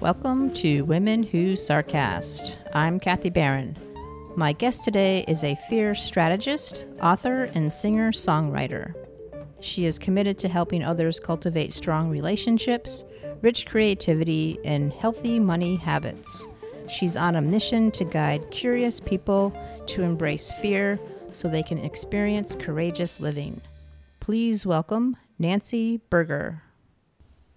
Welcome to Women Who Sarcast. I'm Kathy Barron. My guest today is a fear strategist, author, and singer songwriter. She is committed to helping others cultivate strong relationships, rich creativity, and healthy money habits. She's on a mission to guide curious people to embrace fear so they can experience courageous living. Please welcome Nancy Berger.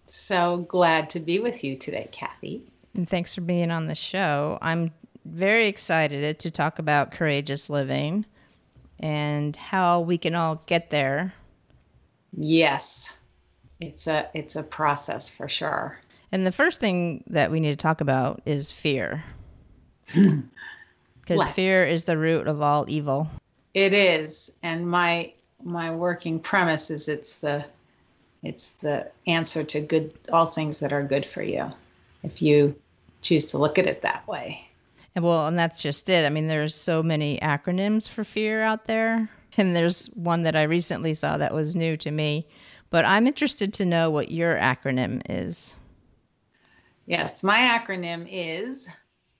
So glad to be with you today, Kathy. And thanks for being on the show. I'm very excited to talk about courageous living and how we can all get there. Yes. It's a it's a process for sure. And the first thing that we need to talk about is fear. Because fear is the root of all evil. It is. And my my working premise is it's the it's the answer to good all things that are good for you if you choose to look at it that way. And well, and that's just it. I mean, there's so many acronyms for fear out there. And there's one that I recently saw that was new to me. But I'm interested to know what your acronym is. Yes, my acronym is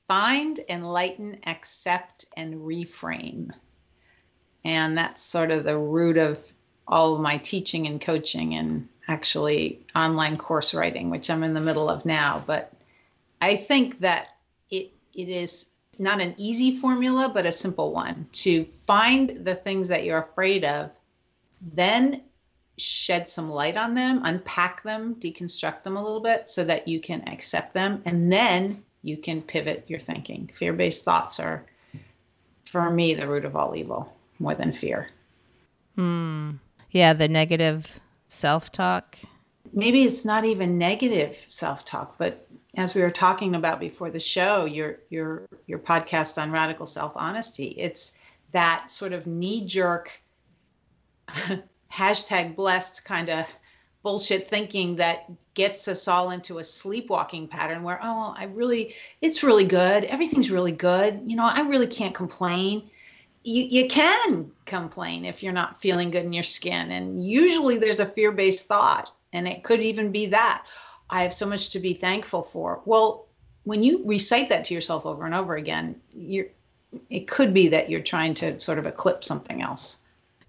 Find, Enlighten, Accept, and Reframe. And that's sort of the root of all of my teaching and coaching and actually online course writing, which I'm in the middle of now. But I think that it it is not an easy formula, but a simple one to find the things that you're afraid of, then shed some light on them, unpack them, deconstruct them a little bit so that you can accept them. And then you can pivot your thinking. Fear based thoughts are, for me, the root of all evil more than fear. Hmm. Yeah, the negative self talk. Maybe it's not even negative self talk, but as we were talking about before the show, your your your podcast on radical self honesty, it's that sort of knee jerk hashtag blessed kind of bullshit thinking that gets us all into a sleepwalking pattern where oh i really it's really good everything's really good you know i really can't complain you, you can complain if you're not feeling good in your skin and usually there's a fear-based thought and it could even be that i have so much to be thankful for well when you recite that to yourself over and over again you're it could be that you're trying to sort of eclipse something else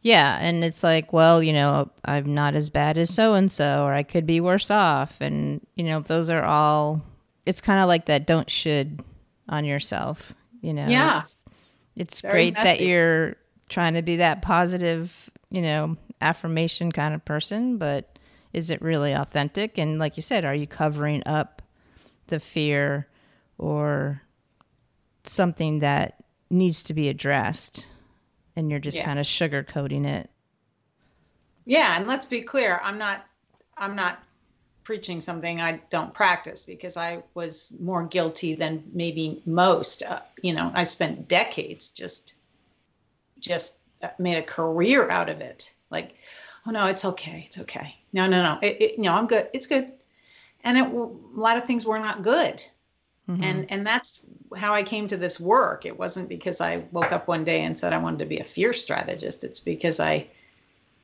yeah, and it's like, well, you know, I'm not as bad as so and so, or I could be worse off, and you know, those are all. It's kind of like that. Don't should on yourself. You know. Yeah. It's, it's great messy. that you're trying to be that positive, you know, affirmation kind of person, but is it really authentic? And like you said, are you covering up the fear or something that needs to be addressed? and you're just yeah. kind of sugarcoating it. Yeah, and let's be clear, I'm not I'm not preaching something I don't practice because I was more guilty than maybe most. Uh, you know, I spent decades just just uh, made a career out of it. Like, oh no, it's okay, it's okay. No, no, no, it, it, no, I'm good. It's good. And it, a lot of things were not good. Mm-hmm. And and that's how I came to this work. It wasn't because I woke up one day and said I wanted to be a fear strategist. It's because I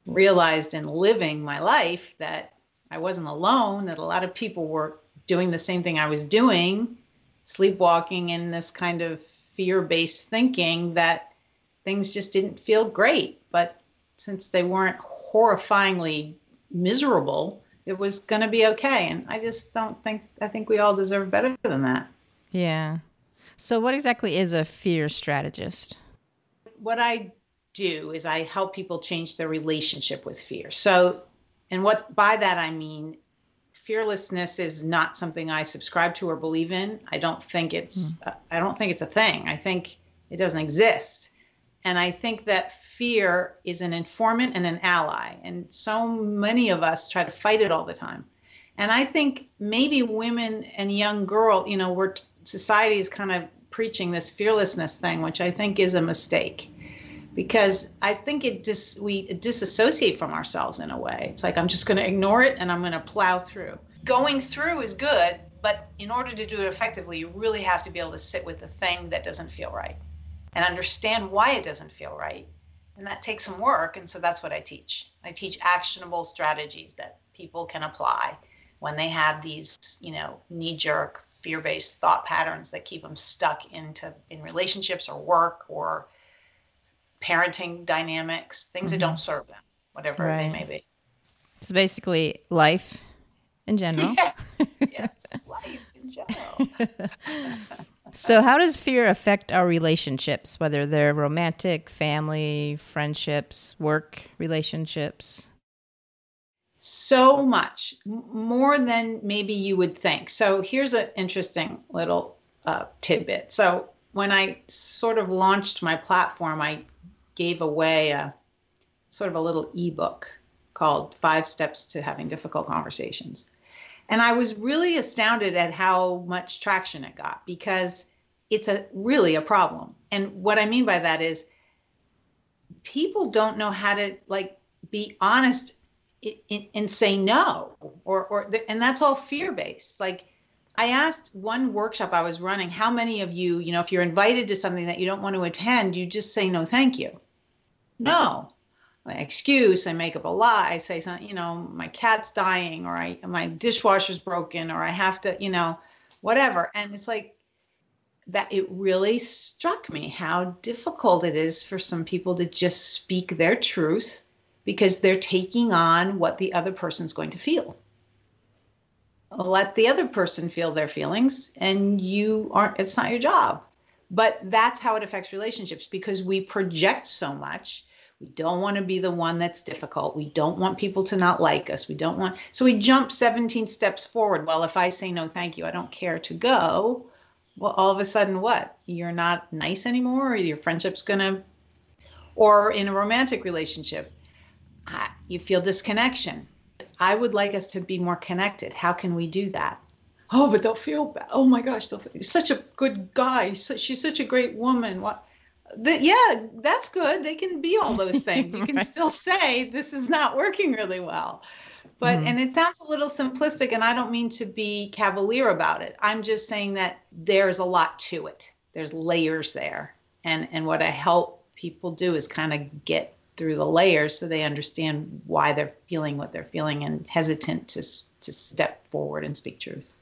realized in living my life that I wasn't alone, that a lot of people were doing the same thing I was doing, sleepwalking in this kind of fear-based thinking that things just didn't feel great. But since they weren't horrifyingly miserable, it was going to be okay. And I just don't think, I think we all deserve better than that. Yeah. So, what exactly is a fear strategist? What I do is I help people change their relationship with fear. So, and what by that I mean, fearlessness is not something I subscribe to or believe in. I don't think it's, mm. I don't think it's a thing. I think it doesn't exist. And I think that fear is an informant and an ally. And so many of us try to fight it all the time. And I think maybe women and young girl, you know, we're society is kind of preaching this fearlessness thing, which I think is a mistake because I think it dis we disassociate from ourselves in a way. It's like I'm just going to ignore it and I'm going to plow through. Going through is good, but in order to do it effectively, you really have to be able to sit with the thing that doesn't feel right and understand why it doesn't feel right and that takes some work and so that's what i teach i teach actionable strategies that people can apply when they have these you know knee jerk fear-based thought patterns that keep them stuck into in relationships or work or parenting dynamics things mm-hmm. that don't serve them whatever right. they may be so basically life in general yeah. yes life in general so how does fear affect our relationships whether they're romantic family friendships work relationships so much more than maybe you would think. So here's an interesting little uh, tidbit. So when I sort of launched my platform, I gave away a sort of a little ebook called Five Steps to Having Difficult Conversations. And I was really astounded at how much traction it got because it's a really a problem. And what I mean by that is people don't know how to like be honest and say no or or and that's all fear based like i asked one workshop i was running how many of you you know if you're invited to something that you don't want to attend you just say no thank you no my excuse i make up a lie i say something you know my cat's dying or i my dishwasher's broken or i have to you know whatever and it's like that it really struck me how difficult it is for some people to just speak their truth because they're taking on what the other person's going to feel. Let the other person feel their feelings, and you aren't, it's not your job. But that's how it affects relationships because we project so much. We don't want to be the one that's difficult. We don't want people to not like us. We don't want, so we jump 17 steps forward. Well, if I say no, thank you, I don't care to go. Well, all of a sudden, what? You're not nice anymore, or your friendship's going to, or in a romantic relationship, you feel disconnection. I would like us to be more connected. How can we do that? Oh, but they'll feel bad. Oh my gosh, they'll feel, such a good guy. She's such a great woman. What? The, yeah, that's good. They can be all those things. You can right. still say this is not working really well. But mm-hmm. and it sounds a little simplistic and I don't mean to be cavalier about it. I'm just saying that there's a lot to it. There's layers there. And and what I help people do is kind of get through the layers so they understand why they're feeling what they're feeling and hesitant to to step forward and speak truth.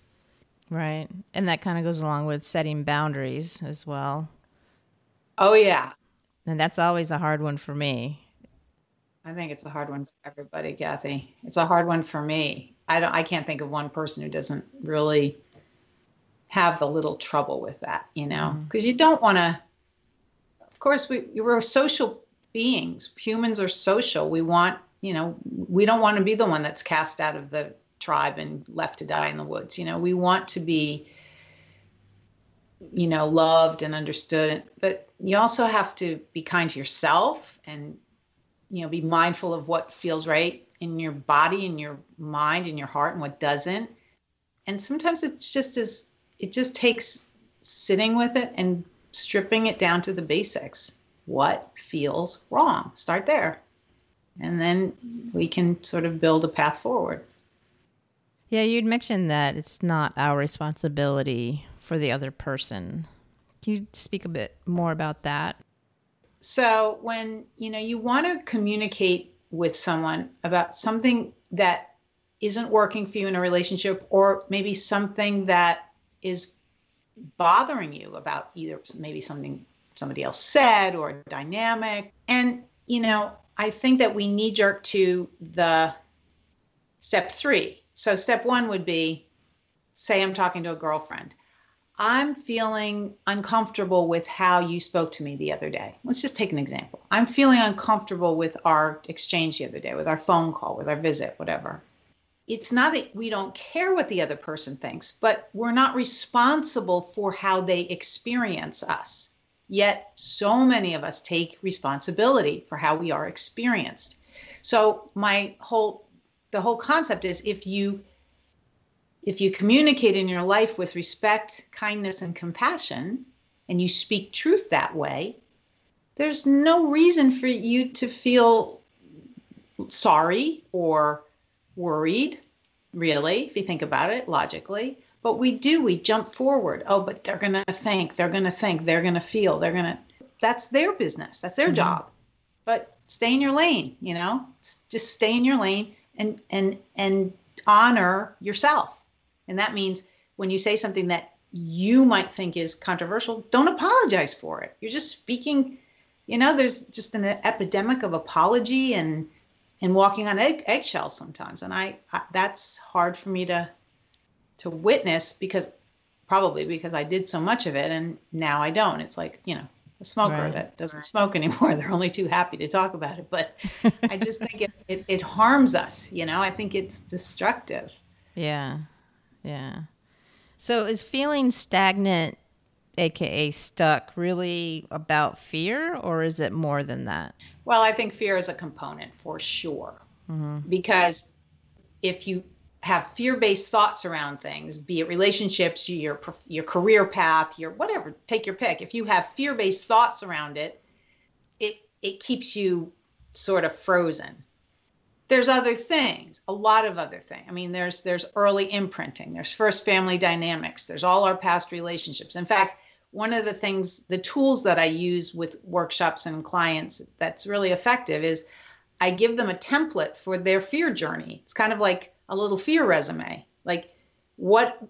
Right. And that kind of goes along with setting boundaries as well. Oh yeah. And that's always a hard one for me. I think it's a hard one for everybody, Kathy. It's a hard one for me. I don't I can't think of one person who doesn't really have the little trouble with that, you know, because mm-hmm. you don't want to of course we we're social beings. Humans are social. We want, you know, we don't want to be the one that's cast out of the tribe and left to die in the woods. You know, we want to be, you know, loved and understood. But you also have to be kind to yourself and, you know, be mindful of what feels right in your body, in your mind, in your heart, and what doesn't. And sometimes it's just as it just takes sitting with it and stripping it down to the basics what feels wrong. Start there. And then we can sort of build a path forward. Yeah, you'd mentioned that it's not our responsibility for the other person. Can you speak a bit more about that? So, when you know you want to communicate with someone about something that isn't working for you in a relationship or maybe something that is bothering you about either maybe something somebody else said or dynamic. And, you know, I think that we knee jerk to the step three. So, step one would be say I'm talking to a girlfriend. I'm feeling uncomfortable with how you spoke to me the other day. Let's just take an example. I'm feeling uncomfortable with our exchange the other day, with our phone call, with our visit, whatever. It's not that we don't care what the other person thinks, but we're not responsible for how they experience us. Yet, so many of us take responsibility for how we are experienced. So, my whole the whole concept is if you if you communicate in your life with respect, kindness, and compassion, and you speak truth that way, there's no reason for you to feel sorry or worried, really, if you think about it logically. But we do, we jump forward. Oh, but they're going to think, they're going to think, they're going to feel, they're going to, that's their business, that's their mm-hmm. job. But stay in your lane, you know, just stay in your lane and, and, and honor yourself. And that means when you say something that you might think is controversial, don't apologize for it. You're just speaking, you know, there's just an epidemic of apology and, and walking on egg, eggshells sometimes. And I, I, that's hard for me to, to witness because probably because I did so much of it and now I don't. It's like, you know, a smoker right. that doesn't smoke anymore. They're only too happy to talk about it. But I just think it, it, it harms us, you know, I think it's destructive. Yeah. Yeah. So is feeling stagnant, aka stuck, really about fear or is it more than that? Well, I think fear is a component for sure. Mm-hmm. Because if you have fear-based thoughts around things, be it relationships, your your career path, your whatever, take your pick. If you have fear-based thoughts around it, it it keeps you sort of frozen. There's other things, a lot of other things. I mean, there's there's early imprinting, there's first family dynamics, there's all our past relationships. In fact, one of the things, the tools that I use with workshops and clients that's really effective is I give them a template for their fear journey. It's kind of like a little fear resume. Like what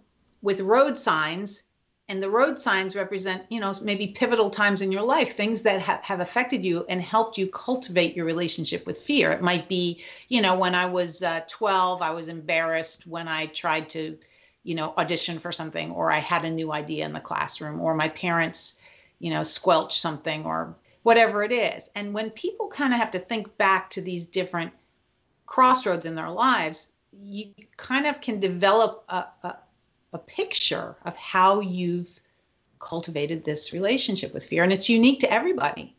with road signs, and the road signs represent, you know, maybe pivotal times in your life, things that ha- have affected you and helped you cultivate your relationship with fear. It might be, you know, when I was uh, 12, I was embarrassed when I tried to, you know, audition for something, or I had a new idea in the classroom, or my parents, you know, squelch something, or whatever it is. And when people kind of have to think back to these different crossroads in their lives, you kind of can develop a, a, a picture of how you've cultivated this relationship with fear and it's unique to everybody.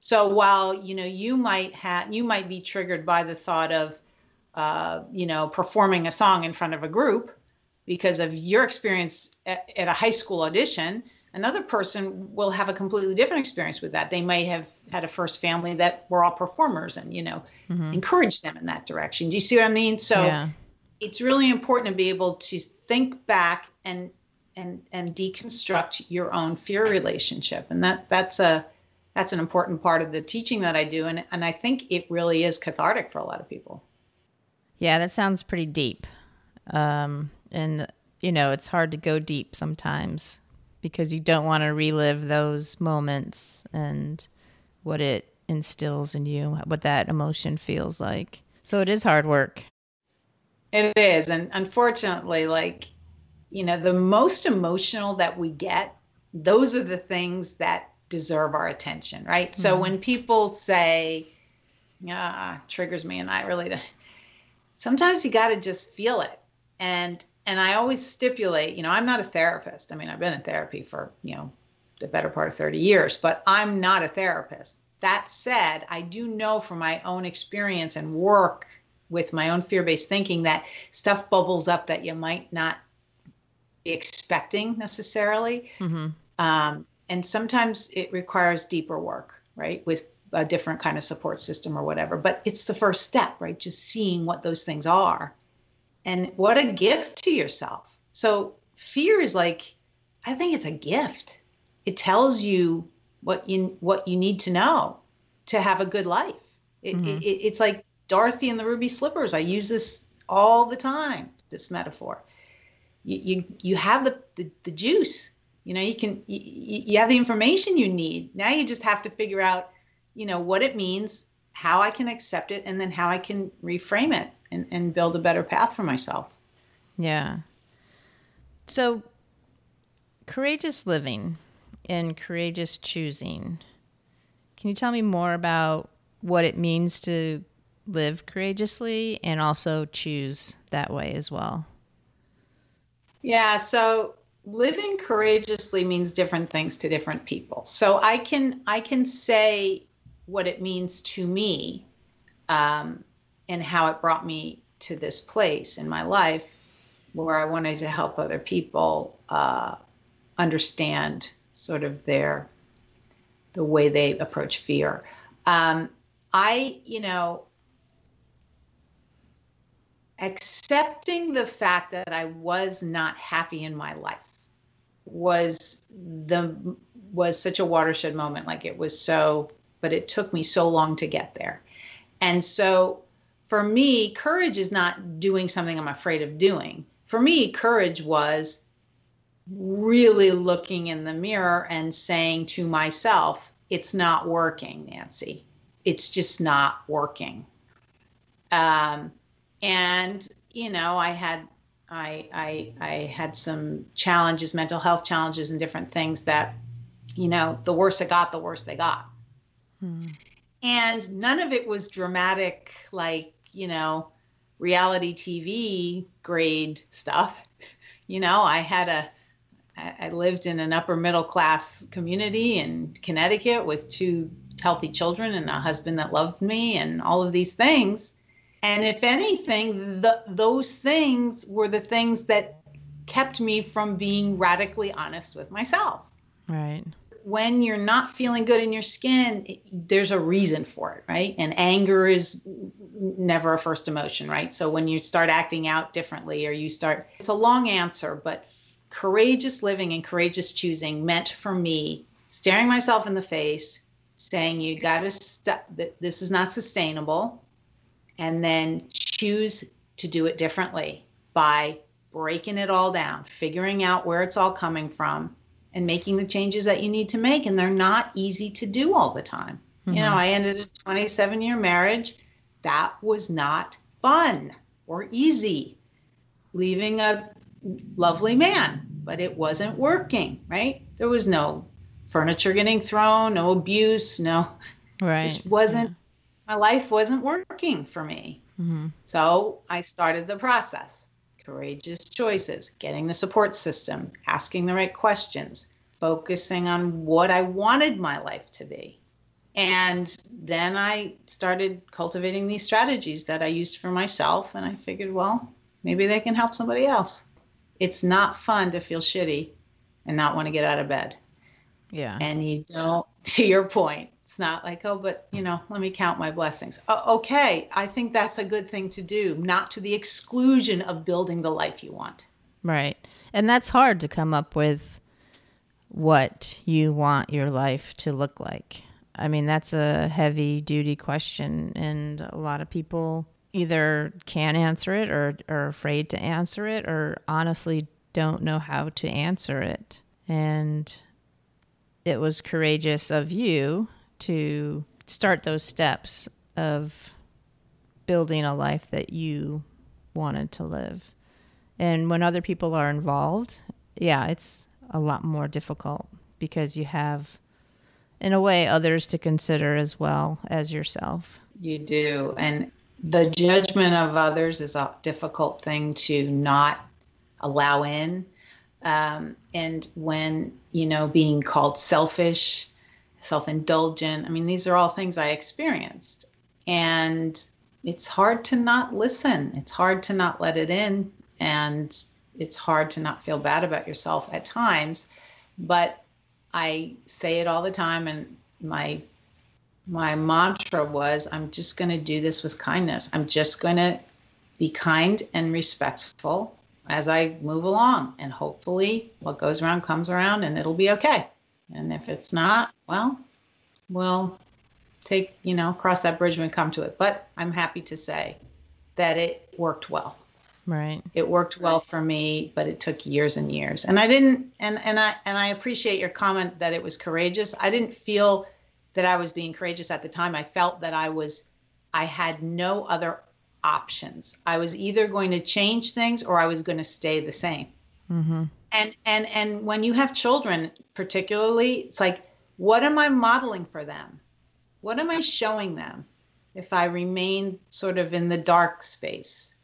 So while you know you might have you might be triggered by the thought of uh, you know performing a song in front of a group because of your experience at, at, a high school audition another person will have a completely different experience with that. They might have had a first family that were all performers and you know mm-hmm. encourage them in that direction. Do you see what i mean? So yeah. it's really important to be able to think back and and and deconstruct your own fear relationship and that that's a that's an important part of the teaching that I do and and I think it really is cathartic for a lot of people. Yeah, that sounds pretty deep. Um and you know, it's hard to go deep sometimes because you don't want to relive those moments and what it instills in you, what that emotion feels like. So it is hard work. It is. And unfortunately, like, you know, the most emotional that we get, those are the things that deserve our attention, right? Mm-hmm. So when people say, ah, triggers me and I really don't, sometimes you got to just feel it. And, and I always stipulate, you know, I'm not a therapist. I mean, I've been in therapy for, you know, the better part of 30 years, but I'm not a therapist. That said, I do know from my own experience and work with my own fear based thinking that stuff bubbles up that you might not be expecting necessarily. Mm-hmm. Um, and sometimes it requires deeper work, right? With a different kind of support system or whatever. But it's the first step, right? Just seeing what those things are. And what a gift to yourself. So fear is like, I think it's a gift. It tells you what you what you need to know to have a good life. It, mm-hmm. it, it's like Dorothy and the ruby slippers. I use this all the time. This metaphor. You you, you have the, the, the juice. You know, you can you, you have the information you need. Now you just have to figure out, you know, what it means, how I can accept it, and then how I can reframe it and, and build a better path for myself. Yeah. So courageous living and courageous choosing. Can you tell me more about what it means to live courageously and also choose that way as well? Yeah, so living courageously means different things to different people. So I can I can say what it means to me um, and how it brought me to this place in my life where I wanted to help other people uh, understand sort of their the way they approach fear. Um, I, you know, accepting the fact that I was not happy in my life was the was such a watershed moment like it was so but it took me so long to get there. And so for me, courage is not doing something I'm afraid of doing. For me, courage was really looking in the mirror and saying to myself, it's not working, Nancy. It's just not working. Um, and, you know, I had I, I, I had some challenges, mental health challenges, and different things that, you know, the worse it got, the worse they got. Hmm. And none of it was dramatic, like, you know, reality TV grade stuff. You know, I had a, I lived in an upper middle class community in Connecticut with two healthy children and a husband that loved me and all of these things. And if anything, the, those things were the things that kept me from being radically honest with myself. Right. When you're not feeling good in your skin, it, there's a reason for it, right? And anger is never a first emotion, right? So when you start acting out differently or you start, it's a long answer, but courageous living and courageous choosing meant for me staring myself in the face, saying, You got to stop, this is not sustainable and then choose to do it differently by breaking it all down, figuring out where it's all coming from, and making the changes that you need to make. And they're not easy to do all the time. Mm-hmm. You know, mm-hmm. I ended a 27 year marriage. That was not fun or easy. Leaving a lovely man, but it wasn't working, right? There was no furniture getting thrown, no abuse, no, right. just wasn't my life wasn't working for me. Mm-hmm. So I started the process courageous choices, getting the support system, asking the right questions, focusing on what I wanted my life to be. And then I started cultivating these strategies that I used for myself. And I figured, well, maybe they can help somebody else. It's not fun to feel shitty and not want to get out of bed. Yeah. And you don't, to your point, it's not like, oh, but you know, let me count my blessings. okay, I think that's a good thing to do, not to the exclusion of building the life you want. Right. And that's hard to come up with what you want your life to look like. I mean, that's a heavy duty question, and a lot of people either can't answer it or are afraid to answer it or honestly don't know how to answer it. And it was courageous of you to start those steps of building a life that you wanted to live. And when other people are involved, yeah, it's a lot more difficult because you have, in a way, others to consider as well as yourself. You do. And the judgment of others is a difficult thing to not allow in. Um, and when, you know, being called selfish, self indulgent. I mean, these are all things I experienced. And it's hard to not listen, it's hard to not let it in, and it's hard to not feel bad about yourself at times. But I say it all the time, and my my mantra was I'm just going to do this with kindness. I'm just going to be kind and respectful as I move along. And hopefully, what goes around comes around and it'll be okay. And if it's not, well, we'll take, you know, cross that bridge when we come to it. But I'm happy to say that it worked well. Right. It worked well for me, but it took years and years. And I didn't and and I and I appreciate your comment that it was courageous. I didn't feel that I was being courageous at the time. I felt that I was I had no other options. I was either going to change things or I was going to stay the same. Mm-hmm and and and when you have children particularly it's like what am i modeling for them? What am i showing them if i remain sort of in the dark space?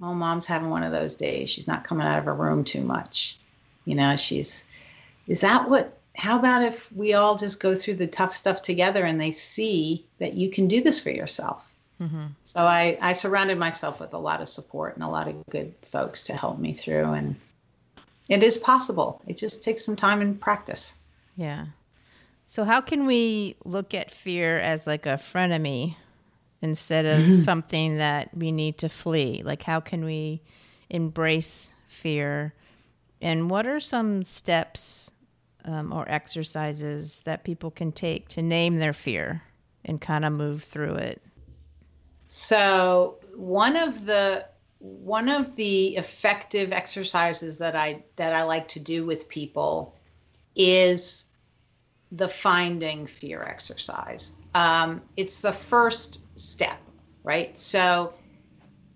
Oh mom's having one of those days. She's not coming out of her room too much. You know she's is that what how about if we all just go through the tough stuff together and they see that you can do this for yourself? Mm-hmm. so I, I surrounded myself with a lot of support and a lot of good folks to help me through and it is possible. It just takes some time and practice. Yeah. So how can we look at fear as like a frenemy instead of mm-hmm. something that we need to flee? Like how can we embrace fear? And what are some steps um, or exercises that people can take to name their fear and kind of move through it? So, one of the one of the effective exercises that I that I like to do with people is the finding fear exercise. Um, it's the first step, right? So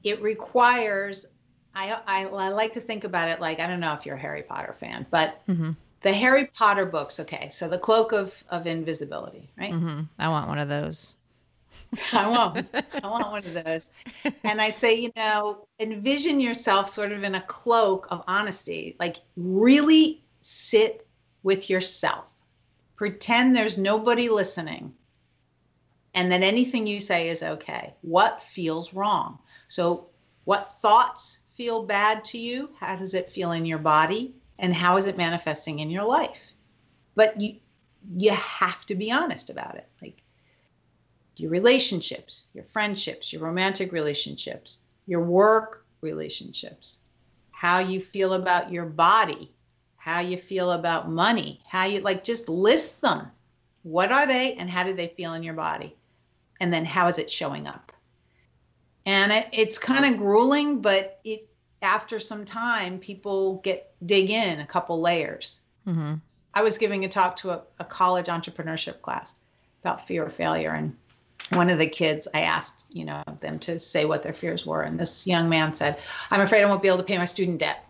it requires. I, I, I like to think about it like I don't know if you're a Harry Potter fan, but mm-hmm. the Harry Potter books. Okay, so the cloak of of invisibility, right? Mm-hmm. I want one of those. I want, I want one of those. And I say, you know, envision yourself sort of in a cloak of honesty, like really sit with yourself. Pretend there's nobody listening and that anything you say is okay. What feels wrong? So, what thoughts feel bad to you? How does it feel in your body? And how is it manifesting in your life? But you you have to be honest about it. Like your relationships, your friendships, your romantic relationships, your work relationships, how you feel about your body, how you feel about money, how you like just list them. What are they and how do they feel in your body? And then how is it showing up? And it, it's kind of grueling, but it after some time, people get dig in a couple layers. Mm-hmm. I was giving a talk to a, a college entrepreneurship class about fear of failure, and one of the kids i asked you know them to say what their fears were and this young man said i'm afraid i won't be able to pay my student debt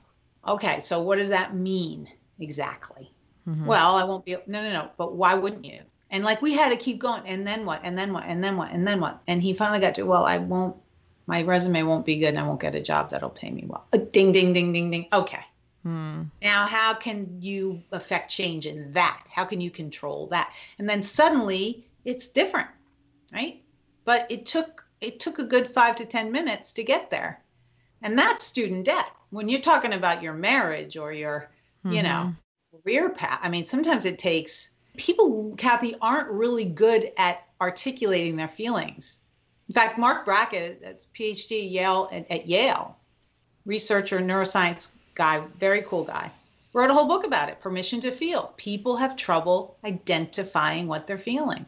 okay so what does that mean exactly mm-hmm. well i won't be no no no but why wouldn't you and like we had to keep going and then what and then what and then what and then what and he finally got to well i won't my resume won't be good and i won't get a job that'll pay me well uh, ding ding ding ding ding okay Hmm. Now, how can you affect change in that? How can you control that? And then suddenly it's different right? But it took it took a good five to ten minutes to get there, and that's student debt. When you're talking about your marriage or your, mm-hmm. you know, career path, I mean, sometimes it takes people, Kathy, aren't really good at articulating their feelings. In fact, Marc Brackett, that's PhD Yale at, at Yale, researcher, neuroscience guy, very cool guy, wrote a whole book about it. Permission to feel. People have trouble identifying what they're feeling.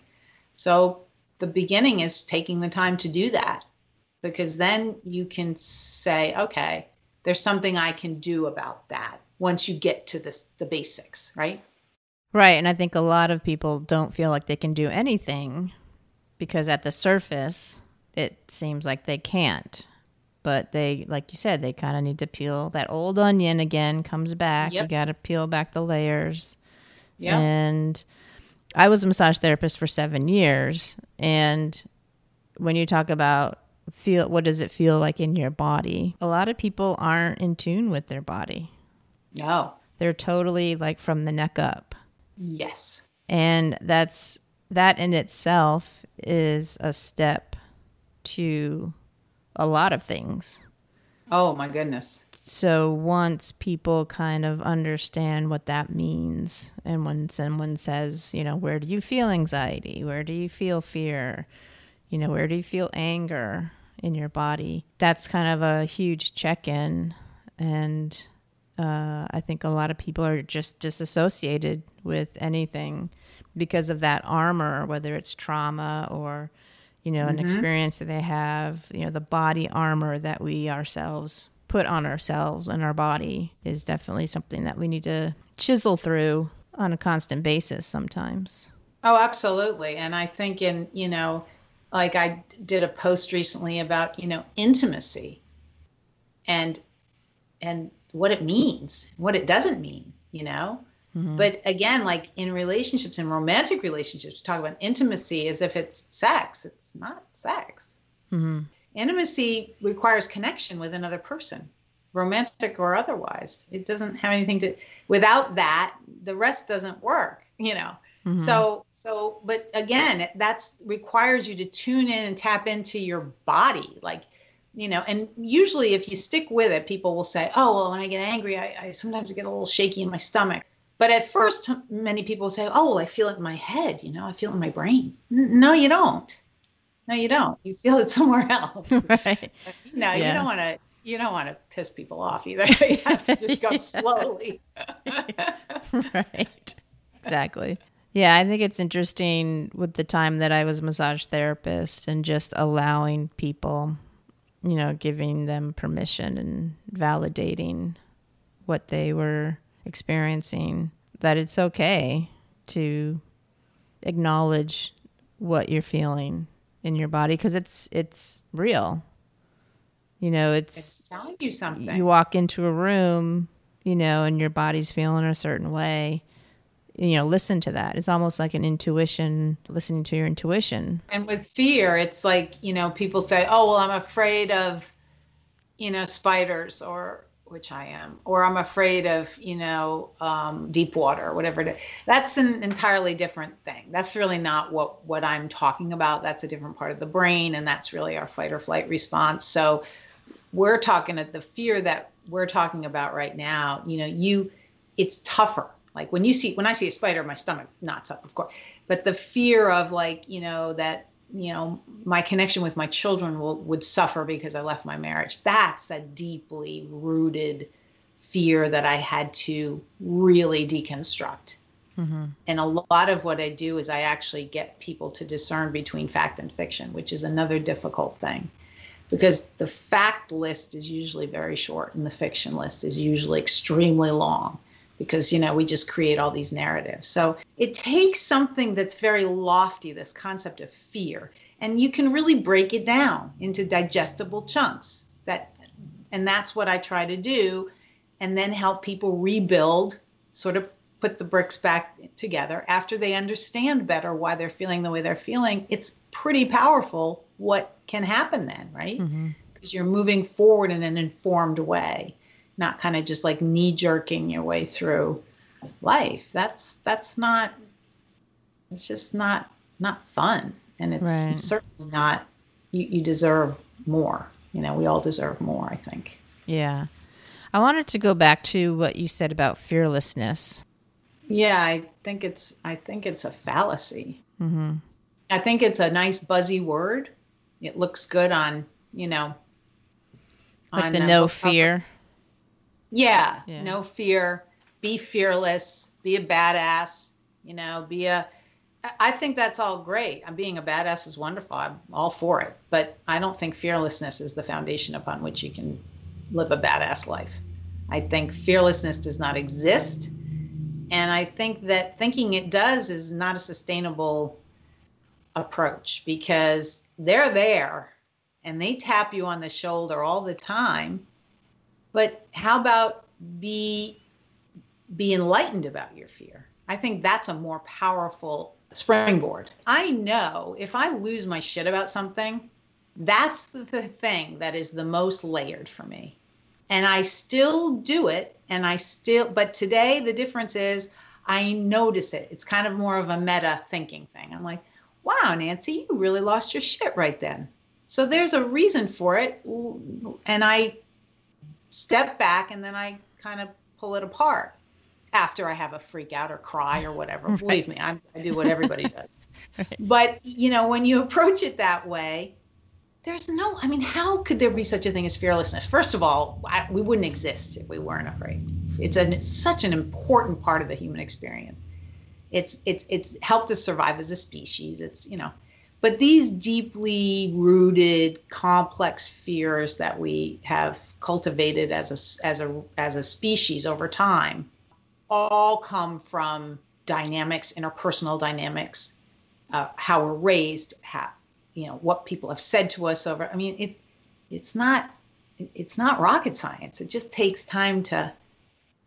So the beginning is taking the time to do that because then you can say, okay, there's something I can do about that once you get to this, the basics, right? Right. And I think a lot of people don't feel like they can do anything because at the surface, it seems like they can't. But they, like you said, they kind of need to peel that old onion again, comes back. Yep. You got to peel back the layers. Yeah. And I was a massage therapist for seven years, and when you talk about feel, what does it feel like in your body? A lot of people aren't in tune with their body. No, they're totally like from the neck up. Yes, and that's that in itself is a step to a lot of things. Oh my goodness so once people kind of understand what that means and when someone says you know where do you feel anxiety? Where do you feel fear? You know where do you feel anger in your body? That's kind of a huge check-in and uh, i think a lot of people are just disassociated with anything because of that armor whether it's trauma or you know mm-hmm. an experience that they have you know the body armor that we ourselves put on ourselves and our body is definitely something that we need to chisel through on a constant basis sometimes. Oh, absolutely. And I think in, you know, like I did a post recently about, you know, intimacy and and what it means, what it doesn't mean, you know? Mm-hmm. But again, like in relationships and romantic relationships, we talk about intimacy as if it's sex. It's not sex. Mm-hmm. Intimacy requires connection with another person, romantic or otherwise. It doesn't have anything to, without that, the rest doesn't work, you know? Mm-hmm. So, so, but again, that's requires you to tune in and tap into your body. Like, you know, and usually if you stick with it, people will say, oh, well, when I get angry, I, I sometimes get a little shaky in my stomach. But at first, many people say, oh, well, I feel it in my head, you know, I feel it in my brain. No, you don't. No, you don't. You feel it somewhere else. Right. No, yeah. you don't want to. You don't want to piss people off either. So you have to just go slowly. right. Exactly. Yeah, I think it's interesting with the time that I was a massage therapist and just allowing people, you know, giving them permission and validating what they were experiencing, that it's okay to acknowledge what you're feeling in your body because it's it's real. You know, it's, it's telling you something. You walk into a room, you know, and your body's feeling a certain way you know listen to that it's almost like an intuition listening to your intuition and with fear it's like you know people say oh well i'm afraid of you know spiders or which i am or i'm afraid of you know um, deep water whatever it is. That's an entirely different thing. That's really not what what i'm talking about. That's a different part of the brain and that's really our fight or flight response. So we're talking at the fear that we're talking about right now you know you it's tougher. Like when you see when I see a spider, my stomach knots up, of course. But the fear of like, you know, that you know my connection with my children will would suffer because I left my marriage. That's a deeply rooted fear that I had to really deconstruct. Mm-hmm. And a lot of what I do is I actually get people to discern between fact and fiction, which is another difficult thing because the fact list is usually very short and the fiction list is usually extremely long because you know we just create all these narratives. So it takes something that's very lofty this concept of fear and you can really break it down into digestible chunks that and that's what i try to do and then help people rebuild sort of put the bricks back together. After they understand better why they're feeling the way they're feeling it's pretty powerful what can happen then right? Because mm-hmm. you're moving forward in an informed way not kind of just like knee jerking your way through life. That's that's not it's just not not fun and it's, right. certainly not you, you deserve more. You know, we all deserve more, I think. Yeah. I wanted to go back to what you said about fearlessness. Yeah, I think it's I think it's a fallacy. Mm-hmm. I think it's a nice buzzy word. It looks good on you know, like on, the no fear. Yeah, yeah, no fear. Be fearless. Be a badass. You know, be a. I think that's all great. I'm being a badass is wonderful. I'm all for it. But I don't think fearlessness is the foundation upon which you can live a badass life. I think fearlessness does not exist. And I think that thinking it does is not a sustainable approach because they're there and they tap you on the shoulder all the time but how about be be enlightened about your fear? I think that's a more powerful springboard. I know if I lose my shit about something, that's the thing that is the most layered for me. And I still do it and I still but today the difference is I notice it. It's kind of more of a meta thinking thing. I'm like, "Wow, Nancy, you really lost your shit right then." So there's a reason for it and I step back and then I kind of pull it apart after I have a freak out or cry or whatever. Right. Believe me, I, I, do what everybody does. right. But, you know, when you approach it that way, there's no, I mean, how could there be such a thing as fearlessness? First of all, I, we wouldn't exist if we weren't afraid. It's, a, it's such an important part of the human experience. It's, it's, it's helped us survive as a species. It's, you know, but these deeply rooted, complex fears that we have cultivated as a, as a, as a species over time all come from dynamics, interpersonal dynamics, uh, how we're raised, how, you know, what people have said to us over. I mean, it, it's not, it's not rocket science. It just takes time to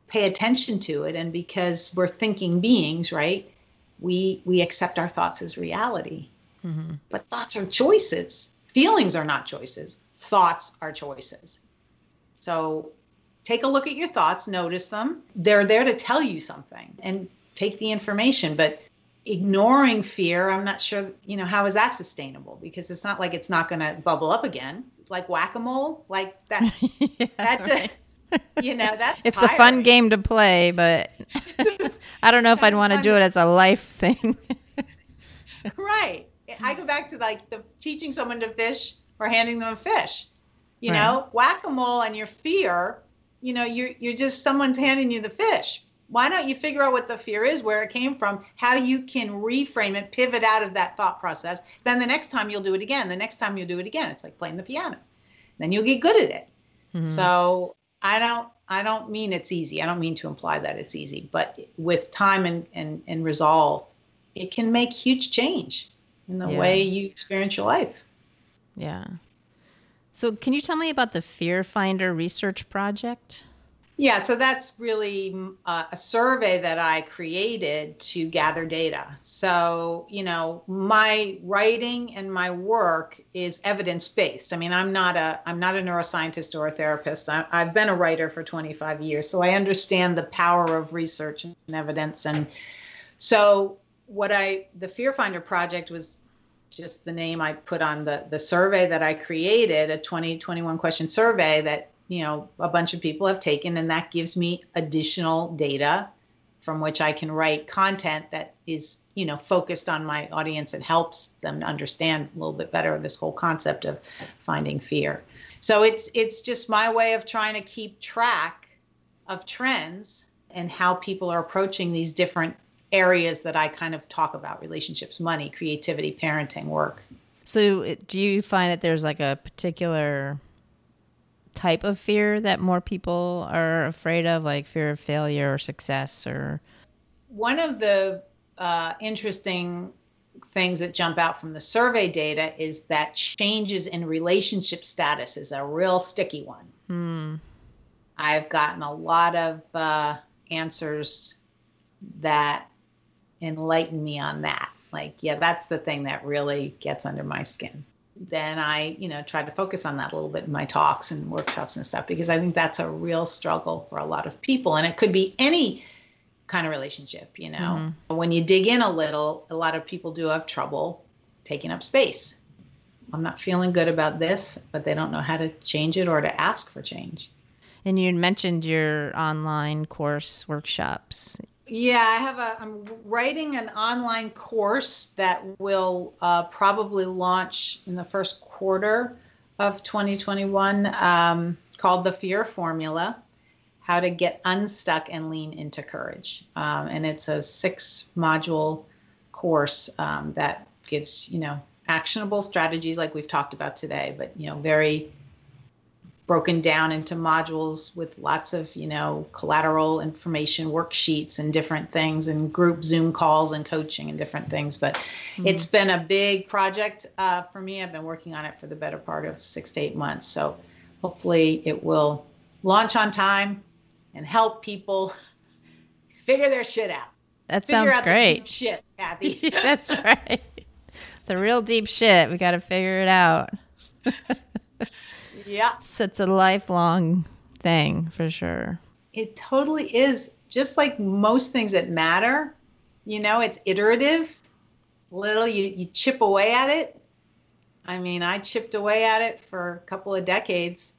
pay attention to it. And because we're thinking beings, right? We, we accept our thoughts as reality Mm-hmm. But thoughts are choices. Feelings are not choices. Thoughts are choices. So take a look at your thoughts, notice them. They're there to tell you something and take the information. But ignoring fear, I'm not sure, you know, how is that sustainable? Because it's not like it's not going to bubble up again. Like whack a mole, like that. yeah, that right. you know, that's it's tiring. a fun game to play, but I don't know if I'd want to do it as a life thing. right. I go back to like the teaching someone to fish or handing them a fish. You right. know, whack a mole and your fear. You know, you're you're just someone's handing you the fish. why don't you figure out what the fear is, where it came from, how you can reframe it, pivot out of that thought process. Then the next time you'll do it again. The next time you'll do it again. It's like playing the piano. Then you'll get good at it. Mm-hmm. So I don't I don't mean it's easy. I don't mean to imply that it's easy, but with time and and, and resolve, it can make huge change in the yeah. way you experience your life. Yeah. So, can you tell me about the Fear Finder research project? Yeah, so that's really uh, a survey that I created to gather data. So, you know, my writing and my work is evidence-based. I mean, I'm not a I'm not a neuroscientist or a therapist. I, I've been a writer for 25 years, so I understand the power of research and evidence. And so, what I the Fear Finder project was just the name I put on the the survey that I created, a 2021 question survey that you know a bunch of people have taken and that gives me additional data from which I can write content that is you know focused on my audience and helps them understand a little bit better this whole concept of finding fear. So it's it's just my way of trying to keep track of trends and how people are approaching these different areas that I kind of talk about relationships, money, creativity, parenting, work. So, do you find that there's like a particular type of fear that more people are afraid of, like fear of failure or success? Or one of the uh, interesting things that jump out from the survey data is that changes in relationship status is a real sticky one. Hmm. I've gotten a lot of uh, answers that enlighten me on that. Like, yeah, that's the thing that really gets under my skin. Then I, you know, try to focus on that a little bit in my talks and workshops and stuff because I think that's a real struggle for a lot of people. And it could be any kind of relationship, you know. Mm-hmm. When you dig in a little, a lot of people do have trouble taking up space. I'm not feeling good about this, but they don't know how to change it or to ask for change. And you mentioned your online course workshops. Yeah, I have a. I'm writing an online course that will uh, probably launch in the first quarter of 2021, um, called the Fear Formula: How to Get Unstuck and Lean into Courage. Um, and it's a six-module course um, that gives you know actionable strategies like we've talked about today, but you know very broken down into modules with lots of you know collateral information worksheets and different things and group zoom calls and coaching and different things. But mm-hmm. it's been a big project uh, for me. I've been working on it for the better part of six to eight months. So hopefully it will launch on time and help people figure their shit out. That figure sounds great. shit kathy. That's right. The real deep shit. We got to figure it out yeah. It's, it's a lifelong thing for sure. It totally is. Just like most things that matter, you know, it's iterative. Little, you, you chip away at it. I mean, I chipped away at it for a couple of decades.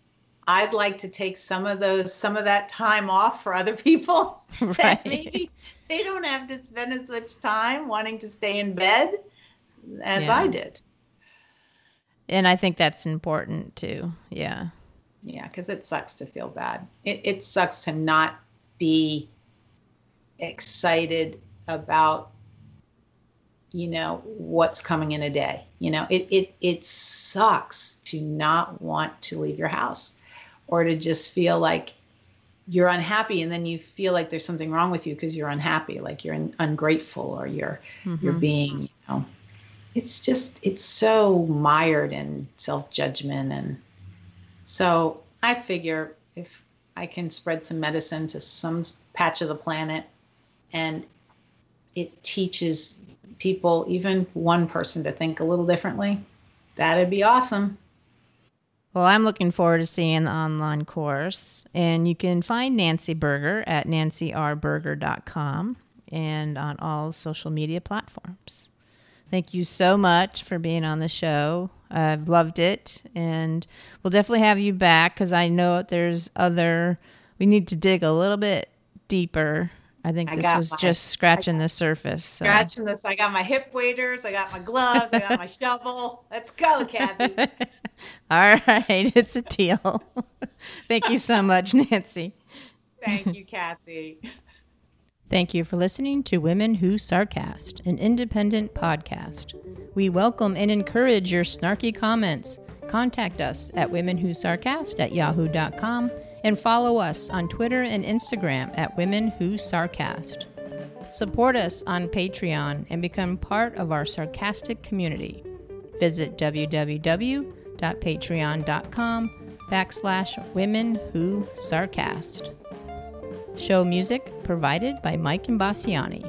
I'd like to take some of those, some of that time off for other people. Right. maybe they don't have to spend as much time wanting to stay in bed as yeah. I did. And I think that's important too. Yeah. Yeah, because it sucks to feel bad. It, it sucks to not be excited about you know what's coming in a day you know it it it sucks to not want to leave your house or to just feel like you're unhappy and then you feel like there's something wrong with you because you're unhappy like you're ungrateful or you're mm-hmm. you're being you know it's just it's so mired in self-judgment and so i figure if i can spread some medicine to some patch of the planet and it teaches people even one person to think a little differently that'd be awesome well, I'm looking forward to seeing the online course. And you can find Nancy Berger at nancyrberger.com and on all social media platforms. Thank you so much for being on the show. I've loved it, and we'll definitely have you back because I know there's other. We need to dig a little bit deeper. I think I this was my, just scratching the surface. So. Scratching this. I got my hip waders. I got my gloves. I got my shovel. Let's go, Kathy. All right, it's a deal. Thank you so much, Nancy. Thank you, Kathy. Thank you for listening to Women Who Sarcast, an independent podcast. We welcome and encourage your snarky comments. Contact us at womenwhosarcast at yahoo.com and follow us on Twitter and Instagram at Women Who Sarcast. Support us on Patreon and become part of our sarcastic community. Visit www.patreon.com backslash women who sarcast. Show music provided by Mike Imbassiani.